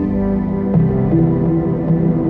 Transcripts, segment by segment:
Thank you.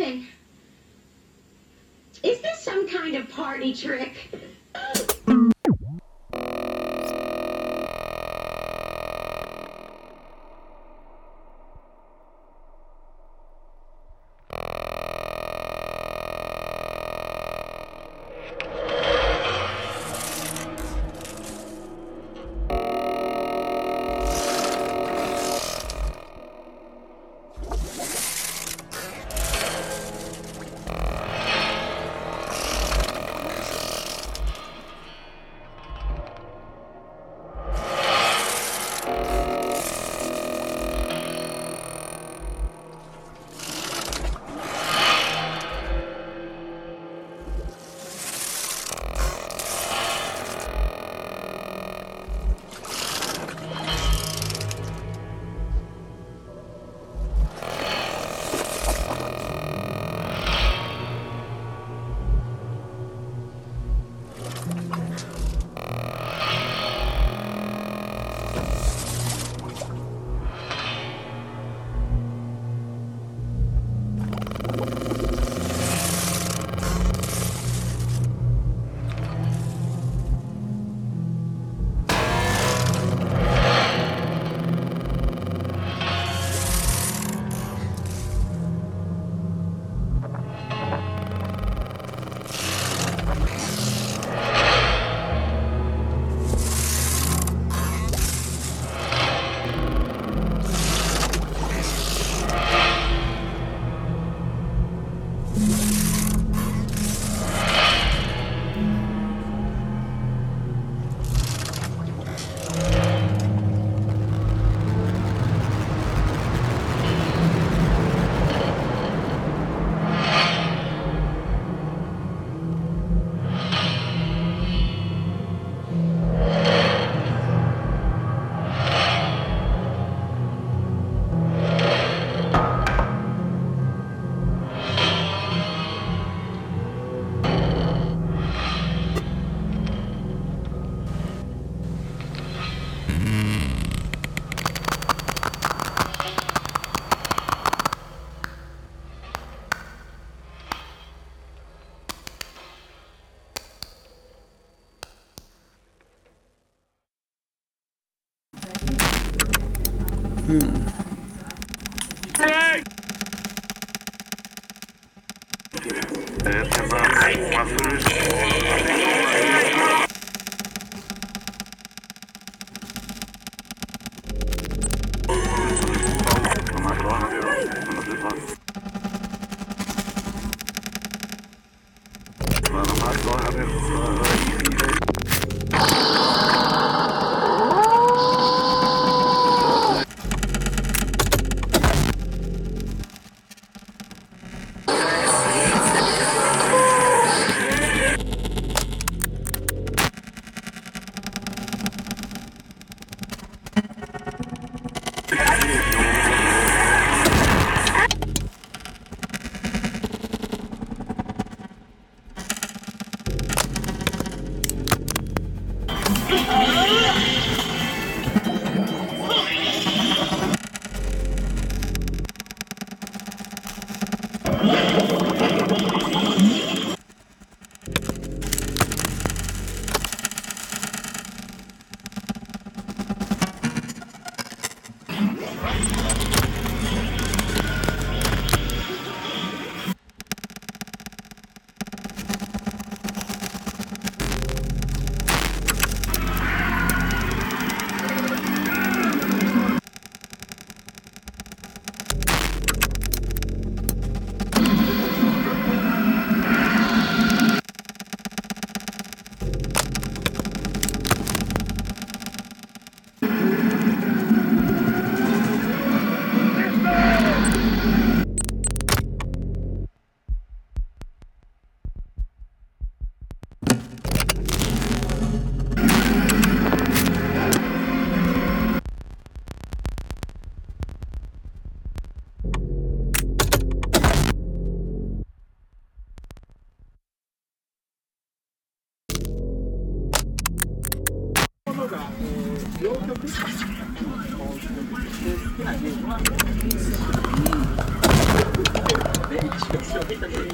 tem.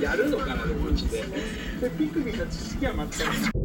やるのかなでもちで。でピクミンの知識は全く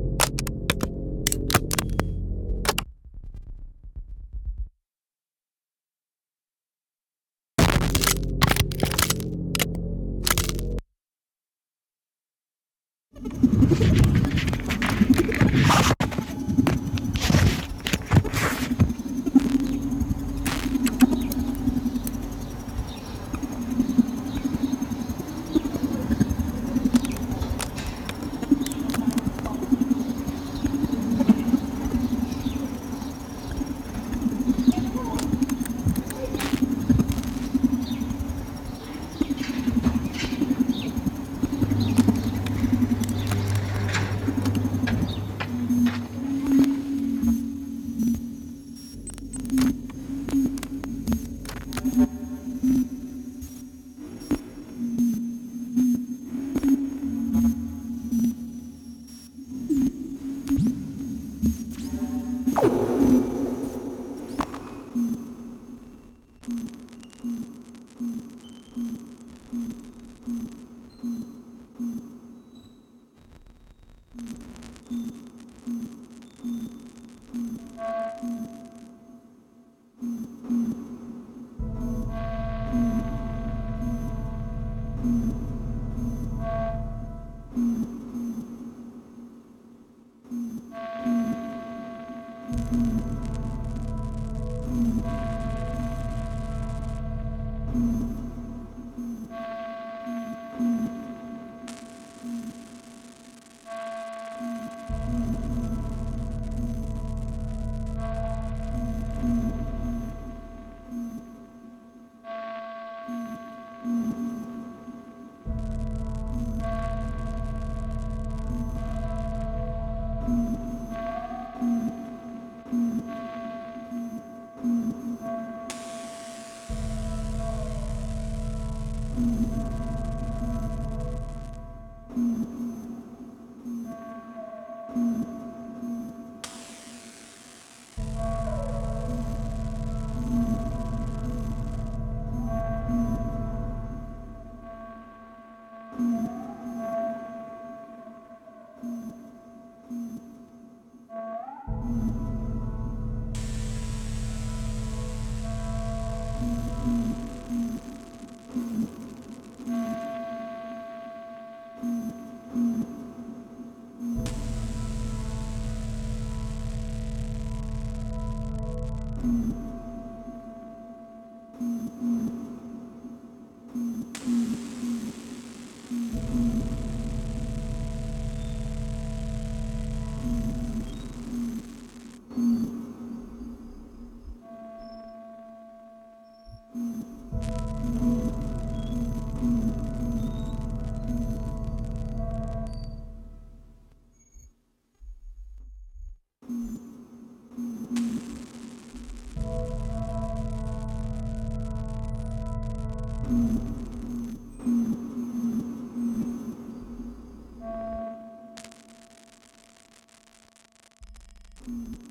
Mm-hmm.